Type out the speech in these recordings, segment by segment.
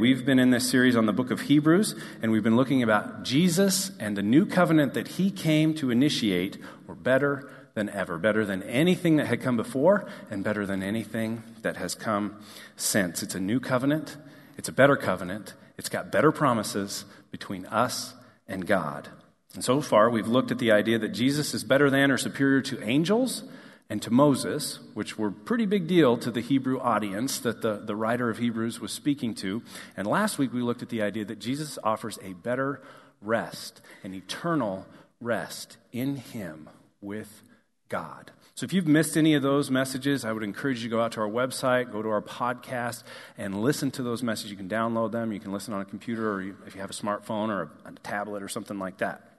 we've been in this series on the book of Hebrews, and we've been looking about Jesus and the new covenant that he came to initiate were better than ever, better than anything that had come before, and better than anything that has come since. It's a new covenant, it's a better covenant, it's got better promises between us and God. And so far, we've looked at the idea that Jesus is better than or superior to angels and to Moses, which were pretty big deal to the Hebrew audience that the, the writer of Hebrews was speaking to. And last week we looked at the idea that Jesus offers a better rest, an eternal rest in Him with God. So if you've missed any of those messages, I would encourage you to go out to our website, go to our podcast, and listen to those messages. You can download them, you can listen on a computer, or if you have a smartphone or a, a tablet or something like that.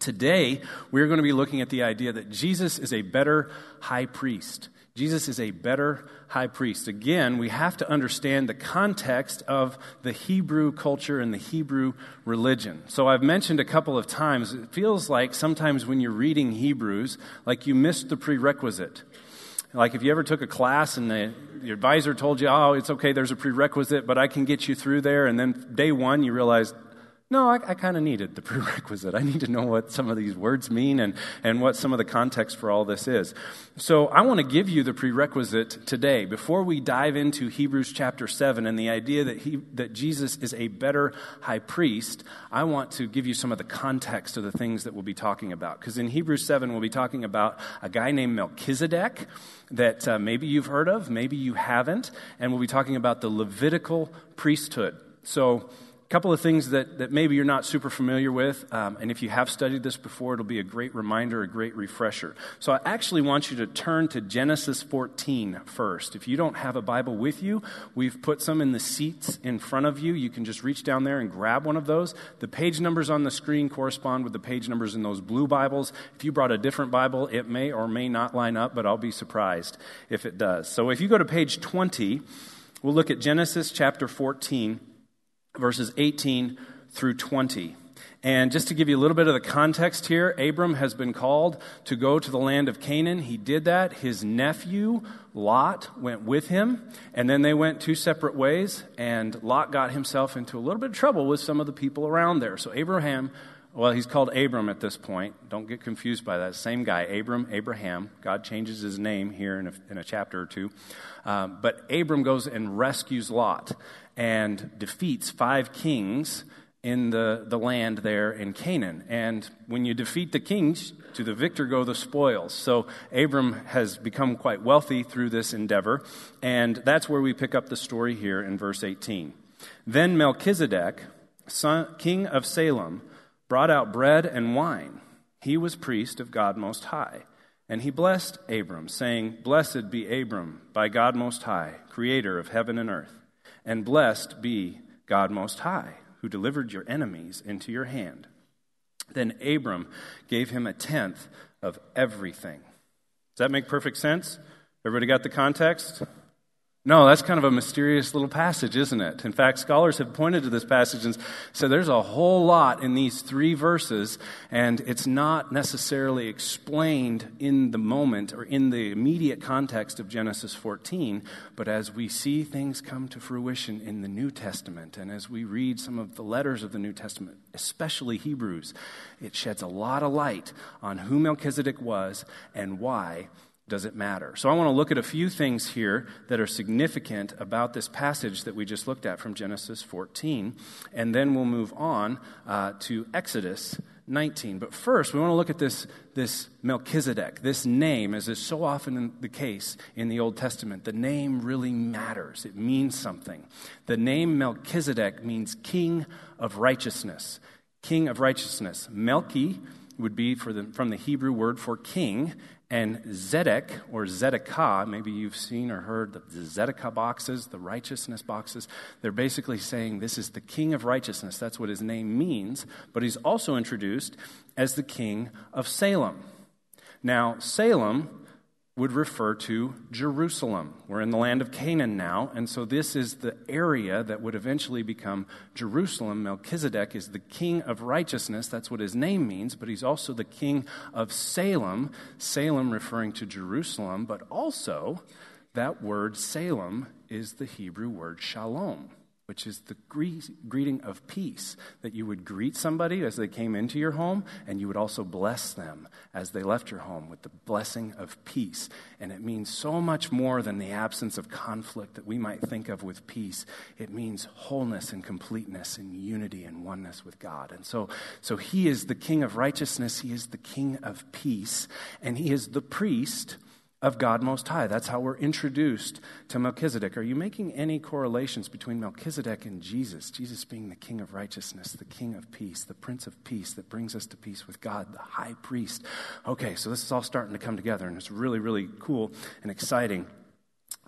Today, we're going to be looking at the idea that Jesus is a better high priest. Jesus is a better high priest. Again, we have to understand the context of the Hebrew culture and the Hebrew religion. So I've mentioned a couple of times, it feels like sometimes when you're reading Hebrews, like you missed the prerequisite. Like if you ever took a class and the, your advisor told you, oh, it's okay, there's a prerequisite, but I can get you through there. And then day one, you realize, no, I, I kind of needed the prerequisite. I need to know what some of these words mean and, and what some of the context for all this is. So I want to give you the prerequisite today before we dive into Hebrews chapter 7 and the idea that, he, that Jesus is a better high priest. I want to give you some of the context of the things that we'll be talking about. Because in Hebrews 7, we'll be talking about a guy named Melchizedek that uh, maybe you've heard of, maybe you haven't. And we'll be talking about the Levitical priesthood. So, couple of things that, that maybe you're not super familiar with, um, and if you have studied this before, it'll be a great reminder, a great refresher. So I actually want you to turn to Genesis 14 first. If you don't have a Bible with you, we've put some in the seats in front of you. You can just reach down there and grab one of those. The page numbers on the screen correspond with the page numbers in those blue Bibles. If you brought a different Bible, it may or may not line up, but I'll be surprised if it does. So if you go to page 20, we'll look at Genesis chapter 14 verses 18 through 20. And just to give you a little bit of the context here, Abram has been called to go to the land of Canaan. He did that. His nephew, Lot, went with him. And then they went two separate ways. And Lot got himself into a little bit of trouble with some of the people around there. So Abraham, well, he's called Abram at this point. Don't get confused by that. Same guy, Abram, Abraham. God changes his name here in a, in a chapter or two. Um, but Abram goes and rescues Lot and defeats five kings in the, the land there in Canaan. And when you defeat the kings, to the victor go the spoils. So Abram has become quite wealthy through this endeavor, and that's where we pick up the story here in verse 18. Then Melchizedek, son, king of Salem, brought out bread and wine. He was priest of God Most High. And he blessed Abram, saying, Blessed be Abram by God Most High, creator of heaven and earth. And blessed be God Most High, who delivered your enemies into your hand. Then Abram gave him a tenth of everything. Does that make perfect sense? Everybody got the context? No, that's kind of a mysterious little passage, isn't it? In fact, scholars have pointed to this passage and said there's a whole lot in these three verses, and it's not necessarily explained in the moment or in the immediate context of Genesis 14. But as we see things come to fruition in the New Testament, and as we read some of the letters of the New Testament, especially Hebrews, it sheds a lot of light on who Melchizedek was and why does it matter? So I want to look at a few things here that are significant about this passage that we just looked at from Genesis 14, and then we'll move on uh, to Exodus 19. But first, we want to look at this, this Melchizedek, this name, as is so often the case in the Old Testament. The name really matters, it means something. The name Melchizedek means king of righteousness. King of righteousness. Melchi would be the, from the Hebrew word for king, and Zedek, or tzedakah, maybe you've seen or heard the tzedakah boxes, the righteousness boxes. They're basically saying this is the king of righteousness. That's what his name means. But he's also introduced as the king of Salem. Now, Salem would refer to Jerusalem. We're in the land of Canaan now, and so this is the area that would eventually become Jerusalem. Melchizedek is the king of righteousness. That's what his name means, but he's also the king of Salem. Salem referring to Jerusalem, but also that word Salem is the Hebrew word shalom which is the greeting of peace, that you would greet somebody as they came into your home, and you would also bless them as they left your home with the blessing of peace. And it means so much more than the absence of conflict that we might think of with peace. It means wholeness and completeness and unity and oneness with God. And so, so He is the King of righteousness, He is the King of peace, and He is the priest of God Most High. That's how we're introduced to Melchizedek. Are you making any correlations between Melchizedek and Jesus? Jesus being the King of righteousness, the King of peace, the Prince of peace that brings us to peace with God, the High Priest. Okay, so this is all starting to come together, and it's really, really cool and exciting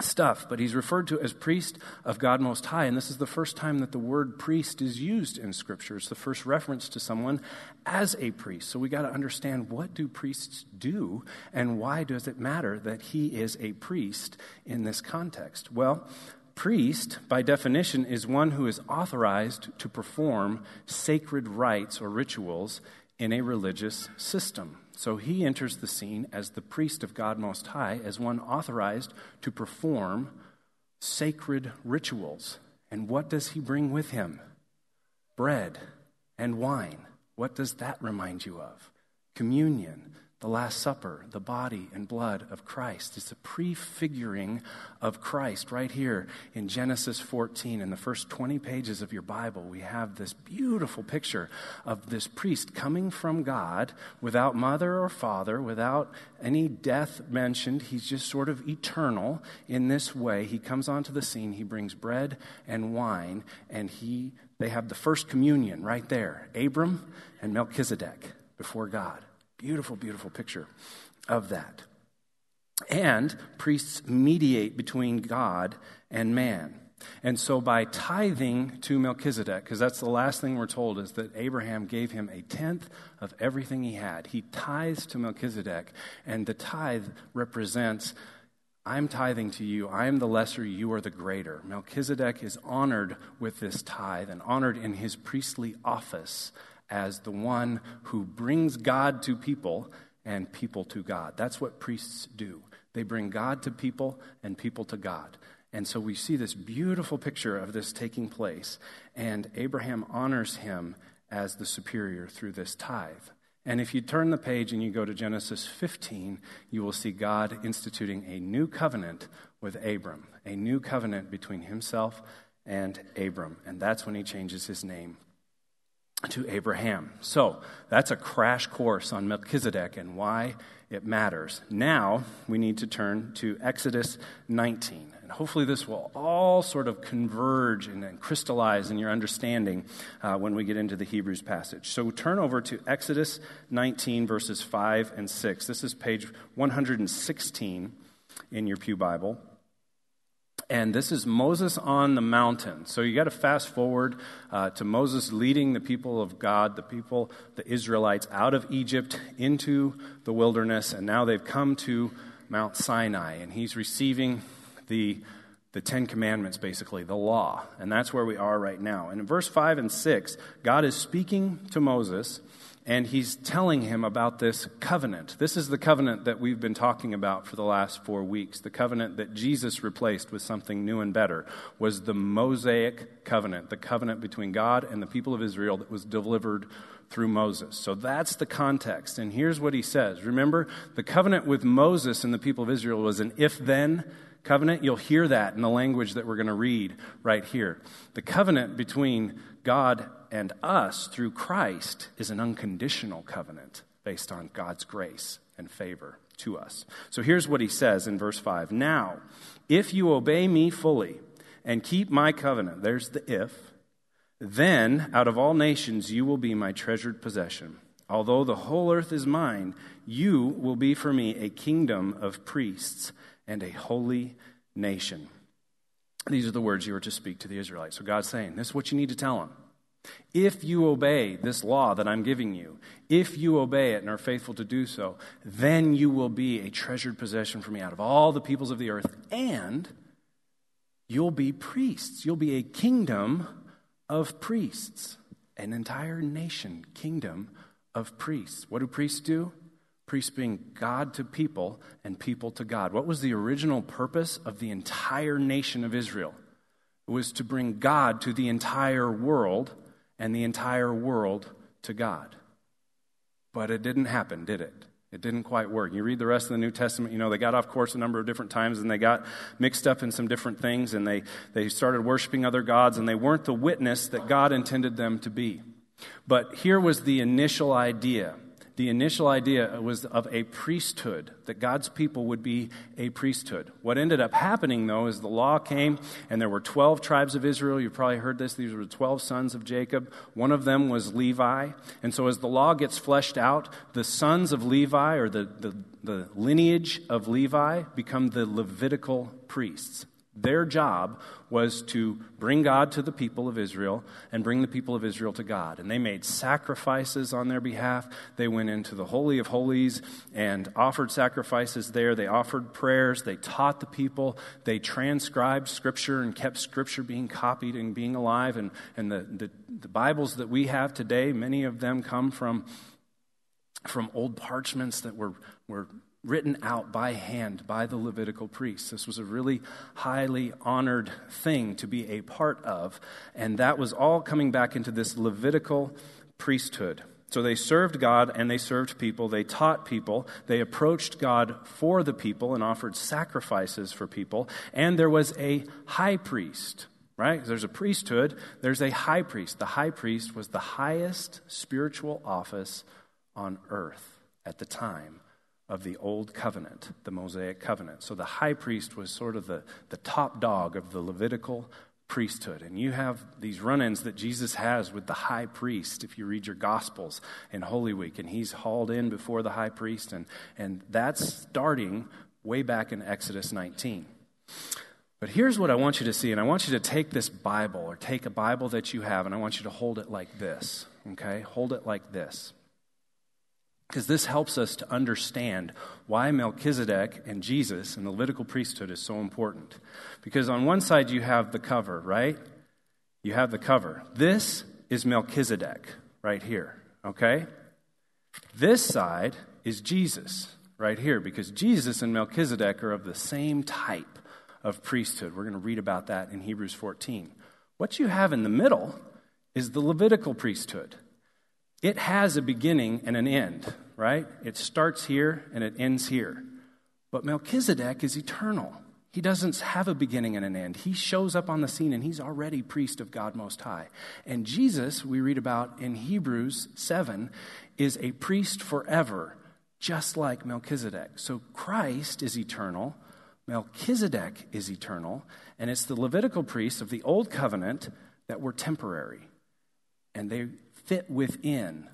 stuff, but he's referred to as priest of God Most High. And this is the first time that the word priest is used in Scripture. It's the first reference to someone as a priest. So we got to understand what do priests do and why does it matter that he is a priest in this context? Well, priest, by definition, is one who is authorized to perform sacred rites or rituals in a religious system. So he enters the scene as the priest of God Most High, as one authorized to perform sacred rituals. And what does he bring with him? Bread and wine. What does that remind you of? Communion, the Last Supper, the body and blood of Christ. It's a prefiguring of Christ right here in Genesis 14. In the first 20 pages of your Bible, we have this beautiful picture of this priest coming from God without mother or father, without any death mentioned. He's just sort of eternal in this way. He comes onto the scene, he brings bread and wine, and he they have the first communion right there Abram and Melchizedek before God. Beautiful, beautiful picture of that. And priests mediate between God and man. And so, by tithing to Melchizedek, because that's the last thing we're told, is that Abraham gave him a tenth of everything he had. He tithes to Melchizedek, and the tithe represents I'm tithing to you. I am the lesser, you are the greater. Melchizedek is honored with this tithe and honored in his priestly office as the one who brings God to people and people to God. That's what priests do. They bring God to people and people to God. And so we see this beautiful picture of this taking place, and Abraham honors him as the superior through this tithe. And if you turn the page and you go to Genesis 15, you will see God instituting a new covenant with Abram, a new covenant between himself and Abram. And that's when he changes his name to Abraham. So that's a crash course on Melchizedek and why it matters. Now we need to turn to Exodus 19. And hopefully this will all sort of converge and, and crystallize in your understanding uh, when we get into the Hebrews passage. So turn over to Exodus 19, verses 5 and 6. This is page 116 in your Pew Bible. And this is Moses on the mountain. So you got to fast forward uh, to Moses leading the people of God, the people, the Israelites, out of Egypt into the wilderness. And now they've come to Mount Sinai. And he's receiving the, the Ten Commandments, basically, the law. And that's where we are right now. And in verse 5 and 6, God is speaking to Moses and he's telling him about this covenant. This is the covenant that we've been talking about for the last four weeks. The covenant that Jesus replaced with something new and better was the Mosaic covenant, the covenant between God and the people of Israel that was delivered through Moses. So that's the context. And here's what he says Remember, the covenant with Moses and the people of Israel was an if then covenant. You'll hear that in the language that we're going to read right here. The covenant between God and us through Christ is an unconditional covenant based on God's grace and favor to us. So here's what he says in verse 5 Now, if you obey me fully and keep my covenant, there's the if, then out of all nations you will be my treasured possession. Although the whole earth is mine, you will be for me a kingdom of priests and a holy nation. These are the words you are to speak to the Israelites. So God's saying, This is what you need to tell them. If you obey this law that I'm giving you, if you obey it and are faithful to do so, then you will be a treasured possession for me out of all the peoples of the earth, and you'll be priests. You'll be a kingdom of priests, an entire nation, kingdom of priests. What do priests do? priests being God to people and people to God. What was the original purpose of the entire nation of Israel? It was to bring God to the entire world and the entire world to God. But it didn't happen, did it? It didn't quite work. You read the rest of the New Testament, you know, they got off course a number of different times and they got mixed up in some different things and they, they started worshiping other gods and they weren't the witness that God intended them to be. But here was the initial idea the initial idea was of a priesthood, that God's people would be a priesthood. What ended up happening, though, is the law came, and there were 12 tribes of Israel. You've probably heard this. These were 12 sons of Jacob. One of them was Levi. And so, as the law gets fleshed out, the sons of Levi, or the, the, the lineage of Levi, become the Levitical priests. Their job was to bring God to the people of Israel and bring the people of Israel to God. And they made sacrifices on their behalf. They went into the Holy of Holies and offered sacrifices there. They offered prayers. They taught the people. They transcribed Scripture and kept Scripture being copied and being alive. And, and the, the, the Bibles that we have today, many of them come from, from old parchments that were, were written out by hand by the Levitical priests. This was a really highly honored thing to be a part of, and that was all coming back into this Levitical priesthood. So they served God and they served people. They taught people. They approached God for the people and offered sacrifices for people. And there was a high priest, right? There's a priesthood, there's a high priest. The high priest was the highest spiritual office on earth at the time of the old covenant, the Mosaic covenant. So the high priest was sort of the, the top dog of the Levitical priesthood. And you have these run ins that Jesus has with the high priest if you read your Gospels in Holy Week. And he's hauled in before the high priest. And, and that's starting way back in Exodus 19. But here's what I want you to see. And I want you to take this Bible or take a Bible that you have and I want you to hold it like this. Okay? Hold it like this because this helps us to understand why Melchizedek and Jesus and the Levitical priesthood is so important. Because on one side you have the cover, right? You have the cover. This is Melchizedek right here, okay? This side is Jesus right here because Jesus and Melchizedek are of the same type of priesthood. We're going to read about that in Hebrews 14. What you have in the middle is the Levitical priesthood. It has a beginning and an end, right? It starts here and it ends here. But Melchizedek is eternal. He doesn't have a beginning and an end. He shows up on the scene and he's already priest of God Most High. And Jesus, we read about in Hebrews 7, is a priest forever, just like Melchizedek. So Christ is eternal, Melchizedek is eternal, and it's the Levitical priests of the Old Covenant that were temporary. And they fit within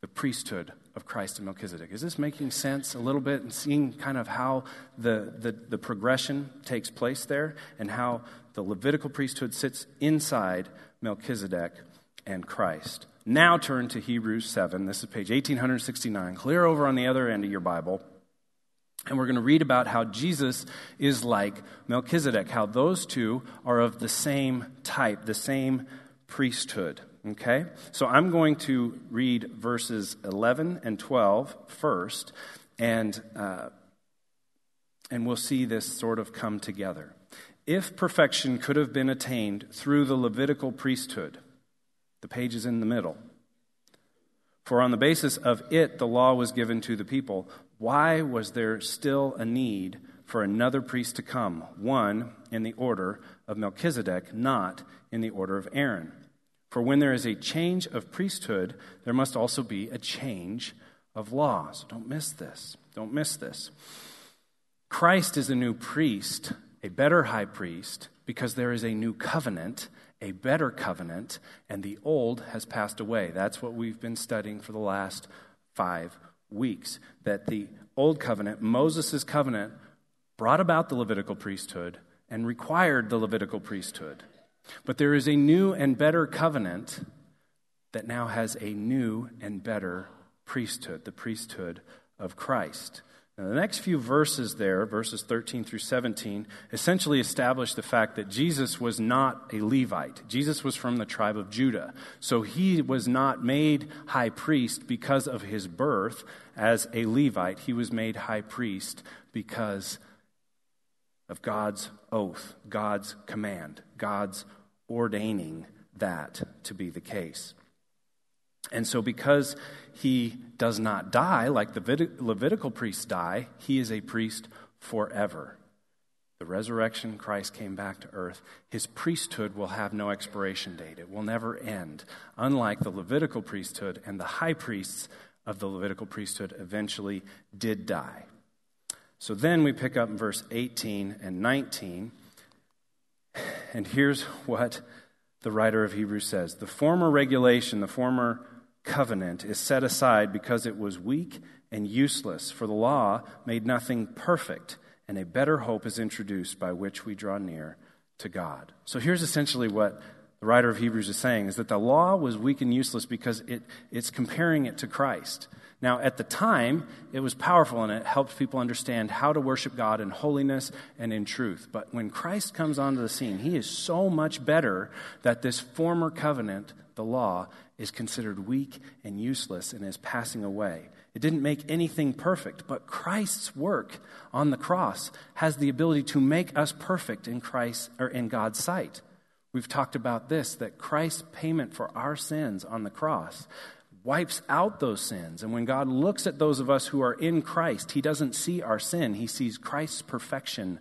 the priesthood of Christ and Melchizedek. Is this making sense a little bit and seeing kind of how the, the, the, progression takes place there and how the Levitical priesthood sits inside Melchizedek and Christ? Now turn to Hebrews 7. This is page 1869. Clear over on the other end of your Bible. And we're going to read about how Jesus is like Melchizedek, how those two are of the same type, the same priesthood. Okay? So I'm going to read verses 11 and 12 first, and, uh, and we'll see this sort of come together. If perfection could have been attained through the Levitical priesthood, the page is in the middle. For on the basis of it, the law was given to the people. Why was there still a need for another priest to come, one in the order of Melchizedek, not in the order of Aaron? For when there is a change of priesthood, there must also be a change of law. So don't miss this. Don't miss this. Christ is a new priest, a better high priest, because there is a new covenant, a better covenant, and the old has passed away. That's what we've been studying for the last five weeks. That the old covenant, Moses' covenant, brought about the Levitical priesthood and required the Levitical priesthood. But there is a new and better covenant that now has a new and better priesthood, the priesthood of Christ. Now, the next few verses there, verses 13 through 17, essentially establish the fact that Jesus was not a Levite. Jesus was from the tribe of Judah. So he was not made high priest because of his birth as a Levite. He was made high priest because of God's oath, God's command, God's ordaining that to be the case. And so, because he does not die like the Levitical priests die, he is a priest forever. The resurrection, Christ came back to earth. His priesthood will have no expiration date, it will never end, unlike the Levitical priesthood and the high priests of the Levitical priesthood eventually did die. So then we pick up in verse 18 and 19, and here's what the writer of Hebrews says The former regulation, the former covenant, is set aside because it was weak and useless, for the law made nothing perfect, and a better hope is introduced by which we draw near to God. So here's essentially what the writer of Hebrews is saying is that the law was weak and useless because it, it's comparing it to Christ. Now, at the time, it was powerful and it helped people understand how to worship God in holiness and in truth. But when Christ comes onto the scene, he is so much better that this former covenant, the law, is considered weak and useless and is passing away. It didn't make anything perfect, but Christ's work on the cross has the ability to make us perfect in Christ or in God's sight. We've talked about this that Christ's payment for our sins on the cross wipes out those sins. And when God looks at those of us who are in Christ, he doesn't see our sin, he sees Christ's perfection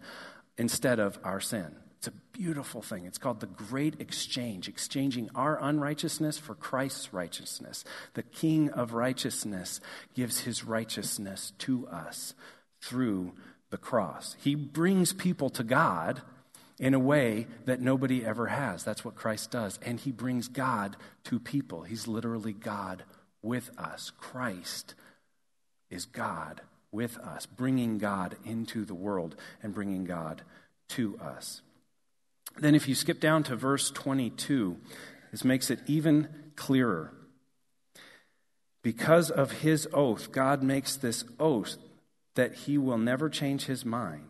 instead of our sin. It's a beautiful thing. It's called the great exchange, exchanging our unrighteousness for Christ's righteousness. The King of righteousness gives his righteousness to us through the cross. He brings people to God in a way that nobody ever has. That's what Christ does. And he brings God to people. He's literally God with us. Christ is God with us, bringing God into the world and bringing God to us. Then, if you skip down to verse 22, this makes it even clearer. Because of his oath, God makes this oath that he will never change his mind.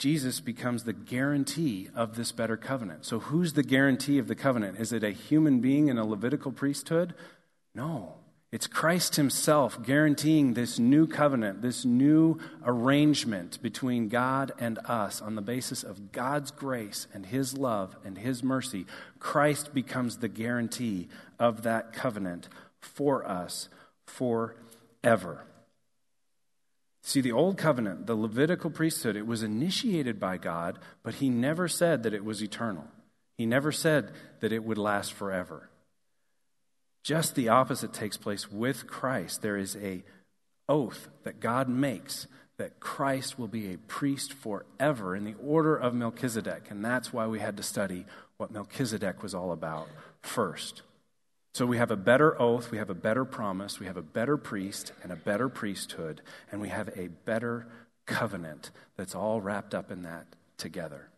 Jesus becomes the guarantee of this better covenant. So, who's the guarantee of the covenant? Is it a human being in a Levitical priesthood? No. It's Christ Himself guaranteeing this new covenant, this new arrangement between God and us on the basis of God's grace and His love and His mercy. Christ becomes the guarantee of that covenant for us forever. See, the Old Covenant, the Levitical priesthood, it was initiated by God, but He never said that it was eternal. He never said that it would last forever. Just the opposite takes place with Christ. There is a oath that God makes that Christ will be a priest forever in the order of Melchizedek. And that's why we had to study what Melchizedek was all about first. So we have a better oath, we have a better promise, we have a better priest and a better priesthood, and we have a better covenant that's all wrapped up in that together.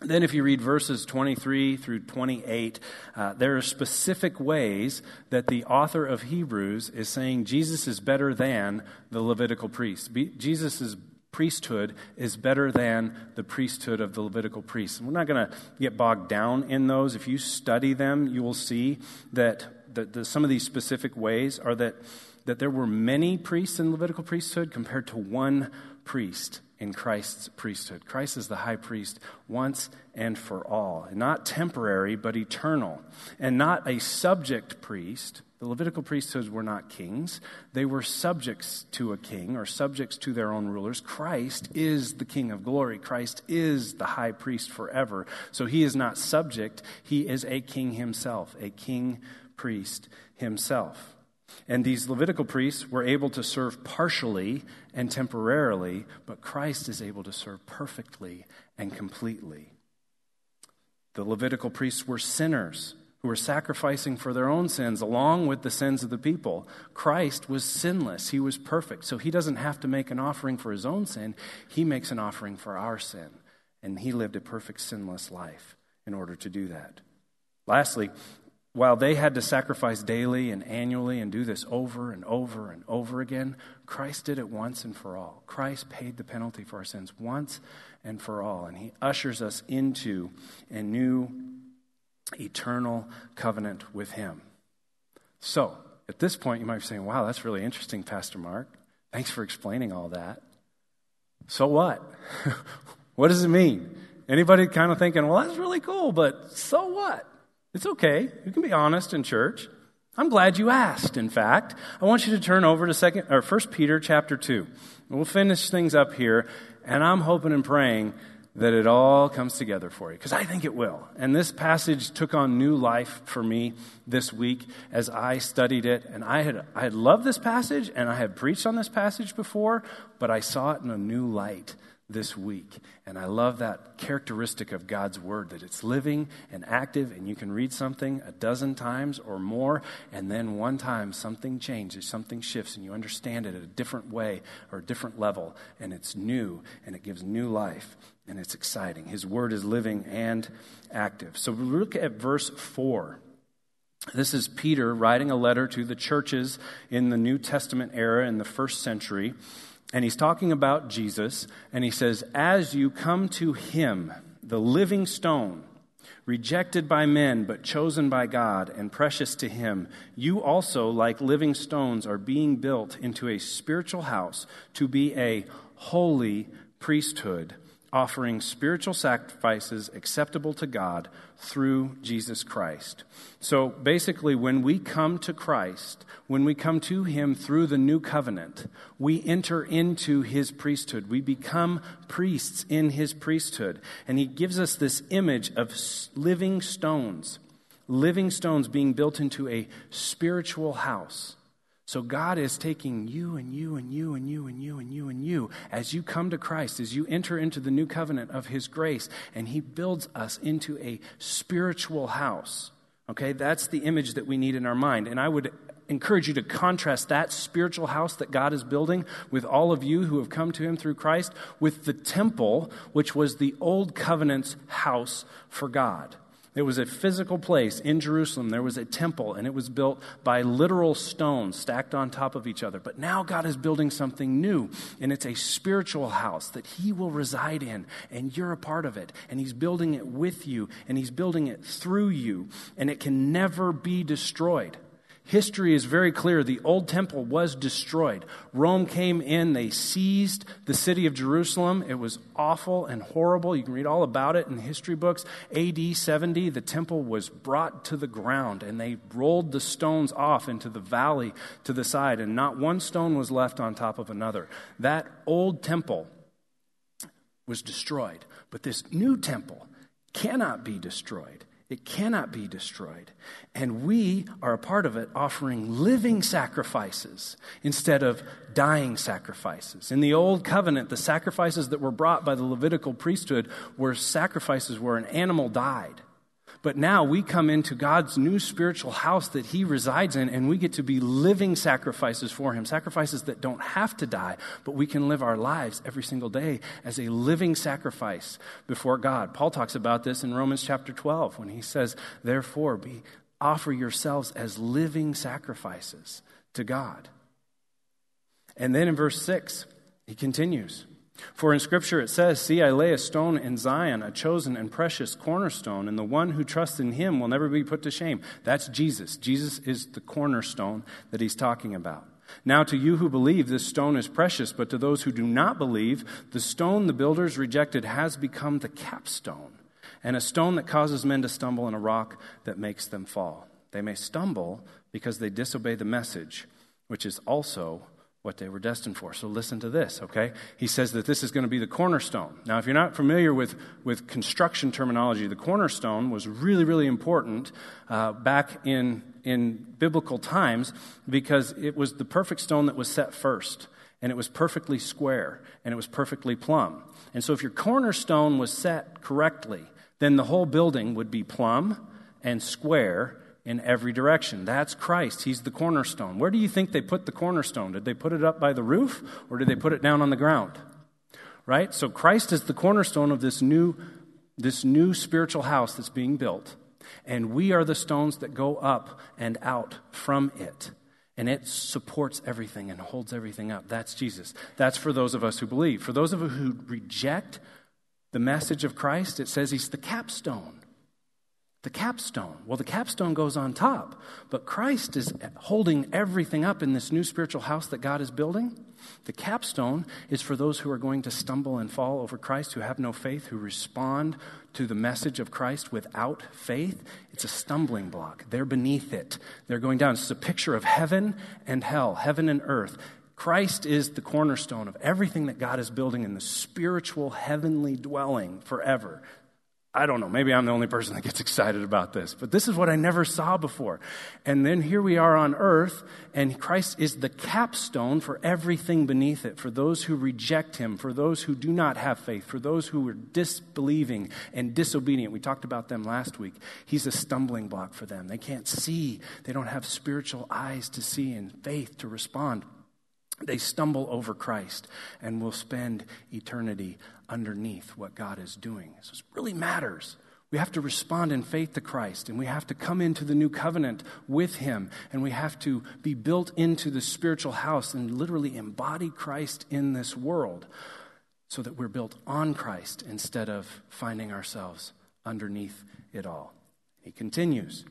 Then, if you read verses 23 through 28, uh, there are specific ways that the author of Hebrews is saying Jesus is better than the Levitical priest. Jesus is priesthood is better than the priesthood of the Levitical priests. And we're not going to get bogged down in those. If you study them, you will see that the, the, some of these specific ways are that, that there were many priests in Levitical priesthood compared to one priest in Christ's priesthood. Christ is the high priest once and for all, not temporary, but eternal, and not a subject priest the Levitical priesthoods were not kings. They were subjects to a king or subjects to their own rulers. Christ is the King of glory. Christ is the high priest forever. So he is not subject, he is a king himself, a king priest himself. And these Levitical priests were able to serve partially and temporarily, but Christ is able to serve perfectly and completely. The Levitical priests were sinners who were sacrificing for their own sins along with the sins of the people. Christ was sinless, he was perfect. So he doesn't have to make an offering for his own sin, he makes an offering for our sin. And he lived a perfect, sinless life in order to do that. Lastly, while they had to sacrifice daily and annually and do this over and over and over again, Christ did it once and for all. Christ paid the penalty for our sins once and for all. And he ushers us into a new eternal covenant with Him. So, at this point, you might be saying, wow, that's really interesting, Pastor Mark. Thanks for explaining all that. So what? what does it mean? Anybody kind of thinking, well, that's really cool, but so what? It's okay. You can be honest in church. I'm glad you asked, in fact. I want you to turn over to second or first Peter chapter 2. We'll finish things up here, and I'm hoping and praying that it all comes together for you because I think it will. And this passage took on new life for me this week as I studied it. And I had, I had loved this passage and I had preached on this passage before, but I saw it in a new light this week. And I love that characteristic of God's Word that it's living and active, and you can read something a dozen times or more, and then one time something changes, something shifts, and you understand it a different way or a different level, and it's new, and it gives new life, and it's exciting. His Word is living and active. So we look at verse 4. This is Peter writing a letter to the churches in the New Testament era in the first century. And he's talking about Jesus, and he says, As you come to him, the living stone, rejected by men, but chosen by God and precious to him, you also, like living stones, are being built into a spiritual house to be a holy priesthood offering spiritual sacrifices acceptable to God through Jesus Christ. So basically, when we come to Christ, when we come to Him through the new covenant, we enter into His priesthood. We become priests in His priesthood. And He gives us this image of living stones, living stones being built into a spiritual house. So God is taking you and you and you and you and you and you and you as you come to Christ, as you enter into the new covenant of His grace, and He builds us into a spiritual house. Okay, that's the image that we need in our mind. And I would encourage you to contrast that spiritual house that God is building with all of you who have come to Him through Christ with the temple, which was the old covenant's house for God. It was a physical place in Jerusalem. There was a temple, and it was built by literal stones stacked on top of each other. But now God is building something new, and it's a spiritual house that He will reside in, and you're a part of it. And He's building it with you, and He's building it through you, and it can never be destroyed. History is very clear. The old temple was destroyed. Rome came in, they seized the city of Jerusalem. It was awful and horrible. You can read all about it in history books. AD 70, the temple was brought to the ground, and they rolled the stones off into the valley to the side, and not one stone was left on top of another. That old temple was destroyed, but this new temple cannot be destroyed. It cannot be destroyed. And we are a part of it, offering living sacrifices instead of dying sacrifices. In the Old Covenant, the sacrifices that were brought by the Levitical priesthood were sacrifices where an animal died. But now we come into God's new spiritual house that He resides in, and we get to be living sacrifices for Him. Sacrifices that don't have to die, but we can live our lives every single day as a living sacrifice before God. Paul talks about this in Romans chapter 12 when he says, Therefore, be, offer yourselves as living sacrifices to God. And then in verse 6, he continues. For in Scripture it says, See, I lay a stone in Zion, a chosen and precious cornerstone, and the one who trusts in him will never be put to shame. That's Jesus. Jesus is the cornerstone that he's talking about. Now, to you who believe, this stone is precious, but to those who do not believe, the stone the builders rejected has become the capstone, and a stone that causes men to stumble, and a rock that makes them fall. They may stumble because they disobey the message, which is also what they were destined for. So listen to this, okay? He says that this is going to be the cornerstone. Now, if you're not familiar with, with construction terminology, the cornerstone was really, really important uh, back in, in biblical times because it was the perfect stone that was set first. And it was perfectly square and it was perfectly plumb. And so, if your cornerstone was set correctly, then the whole building would be plumb and square in every direction. That's Christ. He's the cornerstone. Where do you think they put the cornerstone? Did they put it up by the roof or did they put it down on the ground? Right? So Christ is the cornerstone of this new this new spiritual house that's being built. And we are the stones that go up and out from it. And it supports everything and holds everything up. That's Jesus. That's for those of us who believe. For those of us who reject the message of Christ, it says he's the capstone the capstone. Well, the capstone goes on top, but Christ is holding everything up in this new spiritual house that God is building. The capstone is for those who are going to stumble and fall over Christ, who have no faith, who respond to the message of Christ without faith. It's a stumbling block. They're beneath it, they're going down. It's a picture of heaven and hell, heaven and earth. Christ is the cornerstone of everything that God is building in the spiritual heavenly dwelling forever. I don't know, maybe I'm the only person that gets excited about this, but this is what I never saw before. And then here we are on earth, and Christ is the capstone for everything beneath it, for those who reject him, for those who do not have faith, for those who are disbelieving and disobedient. We talked about them last week. He's a stumbling block for them. They can't see, they don't have spiritual eyes to see and faith to respond they stumble over Christ and will spend eternity underneath what God is doing. So it really matters. We have to respond in faith to Christ, and we have to come into the new covenant with Him, and we have to be built into the spiritual house and literally embody Christ in this world so that we're built on Christ instead of finding ourselves underneath it all. He continues,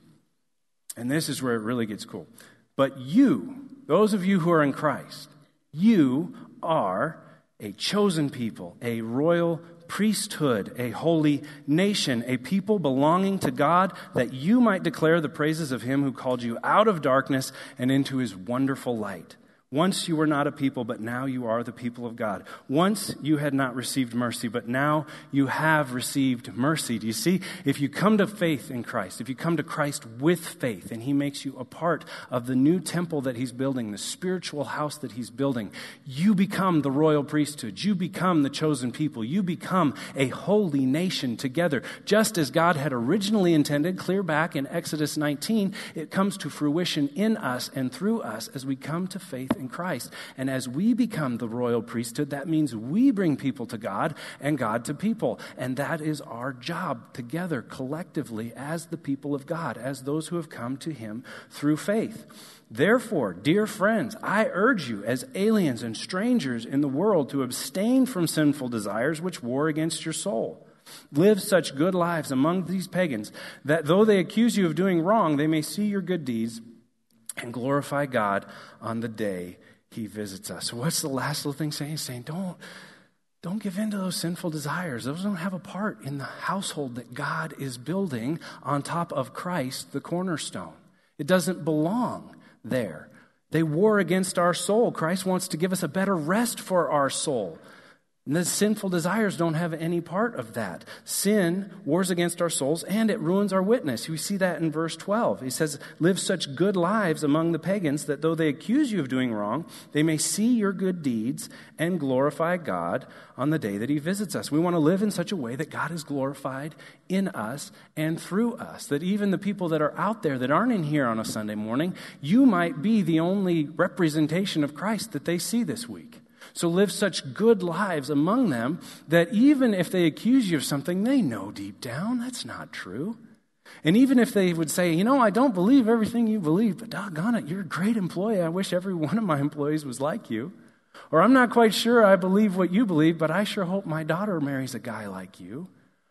and this is where it really gets cool. But you, those of you who are in Christ, you are a chosen people, a royal priesthood, a holy nation, a people belonging to God, that you might declare the praises of him who called you out of darkness and into his wonderful light. Once you were not a people, but now you are the people of God. Once you had not received mercy, but now you have received mercy. Do you see? If you come to faith in Christ, if you come to Christ with faith, and He makes you a part of the new temple that He's building, the spiritual house that He's building, you become the royal priesthood. You become the chosen people. You become a holy nation together. Just as God had originally intended, clear back in Exodus 19, it comes to fruition in us and through us as we come to faith in Christ. And as we become the royal priesthood, that means we bring people to God and God to people. And that is our job together, collectively, as the people of God, as those who have come to Him through faith. Therefore, dear friends, I urge you, as aliens and strangers in the world, to abstain from sinful desires which war against your soul. Live such good lives among these pagans that though they accuse you of doing wrong, they may see your good deeds and glorify God on the day he visits us. So what's the last little thing saying? He's saying, don't, don't give in to those sinful desires. Those don't have a part in the household that God is building on top of Christ, the cornerstone. It doesn't belong there. They war against our soul. Christ wants to give us a better rest for our soul. And the sinful desires don't have any part of that. Sin wars against our souls and it ruins our witness. We see that in verse 12. He says, Live such good lives among the pagans that though they accuse you of doing wrong, they may see your good deeds and glorify God on the day that He visits us. We want to live in such a way that God is glorified in us and through us. That even the people that are out there that aren't in here on a Sunday morning, you might be the only representation of Christ that they see this week. So live such good lives among them that even if they accuse you of something, they know deep down that's not true. And even if they would say, you know, I don't believe everything you believe, but doggone it, you're a great employee. I wish every one of my employees was like you. Or I'm not quite sure I believe what you believe, but I sure hope my daughter marries a guy like you.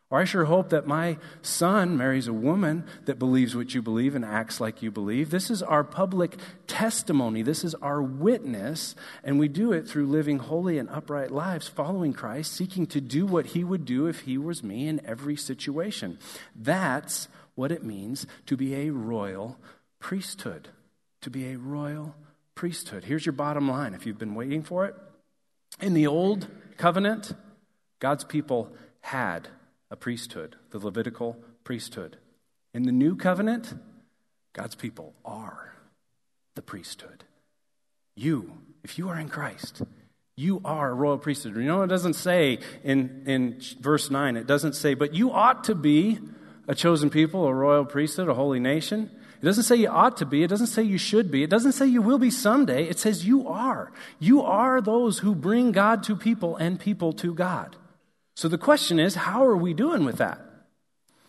Or I sure hope that my son marries a woman that believes what you believe and acts like you believe. This is our public testimony. This is our witness. And we do it through living holy and upright lives, following Christ, seeking to do what he would do if he was me in every situation. That's what it means to be a royal priesthood. To be a royal priesthood. Here's your bottom line if you've been waiting for it. In the old covenant, God's people had a priesthood, the Levitical priesthood. In the new covenant, God's people are the priesthood. You, if you are in Christ, you are a royal priesthood. You know, it doesn't say in, in verse 9, it doesn't say, but you ought to be a chosen people, a royal priesthood, a holy nation. It doesn't say you ought to be. It doesn't say you should be. It doesn't say you will be someday. It says you are. You are those who bring God to people and people to God. So the question is, how are we doing with that?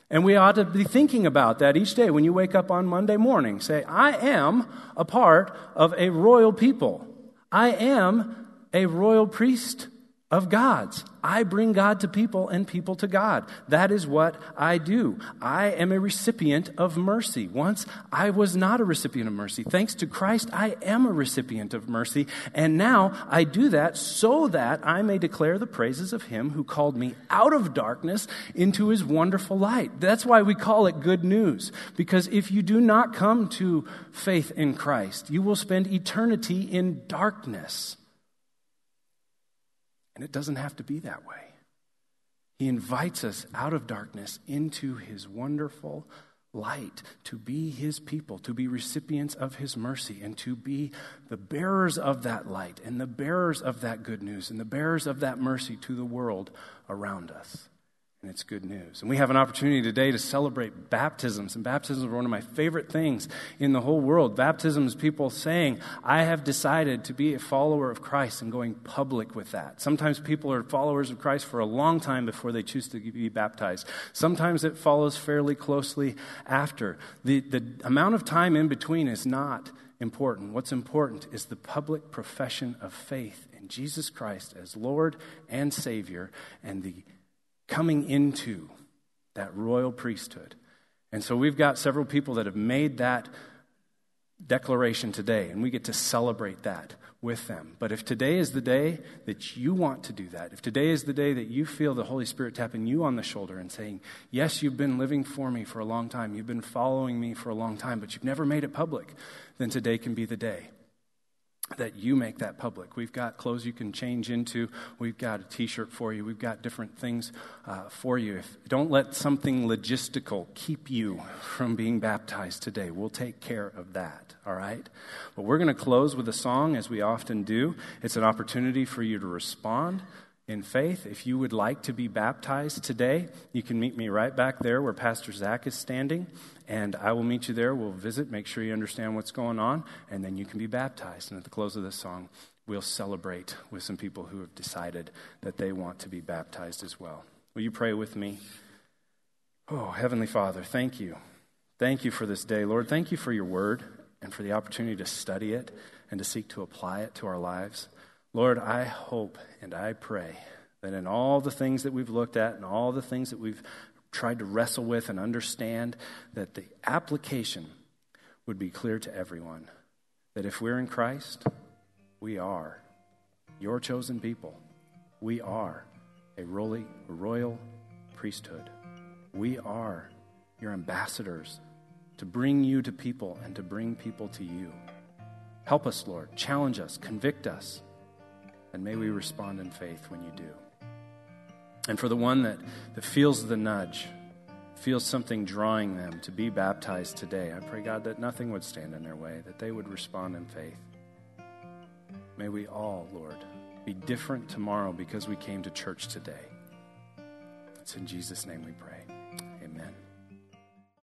And we ought to be thinking about that each day when you wake up on Monday morning. Say, I am a part of a royal people. I am a royal priesthood. Of God's. I bring God to people and people to God. That is what I do. I am a recipient of mercy. Once I was not a recipient of mercy. Thanks to Christ, I am a recipient of mercy. And now I do that so that I may declare the praises of Him who called me out of darkness into His wonderful light. That's why we call it good news. Because if you do not come to faith in Christ, you will spend eternity in darkness. And it doesn't have to be that way. He invites us out of darkness into his wonderful light, to be his people, to be recipients of his mercy, and to be the bearers of that light, and the bearers of that good news, and the bearers of that mercy to the world around us. And it's good news. And we have an opportunity today to celebrate baptisms. And baptisms are one of my favorite things in the whole world. Baptism is people saying, I have decided to be a follower of Christ and going public with that. Sometimes people are followers of Christ for a long time before they choose to be baptized. Sometimes it follows fairly closely after. The, the amount of time in between is not important. What's important is the public profession of faith in Jesus Christ as Lord and Savior and the coming into that royal priesthood. And so we've got several people that have made that declaration today, and we get to celebrate that with them. But if today is the day that you want to do that, if today is the day that you feel the Holy Spirit tapping you on the shoulder and saying, Yes, you've been living for me for a long time, you've been following me for a long time, but you've never made it public, then today can be the day that you make that public. We've got clothes you can change into. We've got a T-shirt for you. We've got different things uh, for you. If, don't let something logistical keep you from being baptized today. We'll take care of that. All right. But we're going to close with a song, as we often do. It's an opportunity for you to respond in faith. If you would like to be baptized today, you can meet me right back there where Pastor Zach is standing, and I will meet you there. We'll visit, make sure you understand what's going on, and then you can be baptized. And at the close of this song, we'll celebrate with some people who have decided that they want to be baptized as well. Will you pray with me? Oh, Heavenly Father, thank you. Thank you for this day, Lord. Thank you for your word and for the opportunity to study it and to seek to apply it to our lives. Lord, I hope and I pray that in all the things that we've looked at and all the things that we've tried to wrestle with and understand, that the application would be clear to everyone. That if we're in Christ, we are your chosen people. We are a royal priesthood. We are your ambassadors to bring you to people and to bring people to you. Help us, Lord. Challenge us, convict us and may we respond in faith when you do. And for the one that, that feels the nudge, feels something drawing them to be baptized today, I pray, God, that nothing would stand in their way, that they would respond in faith. May we all, Lord, be different tomorrow because we came to church today. It's in Jesus' name we pray.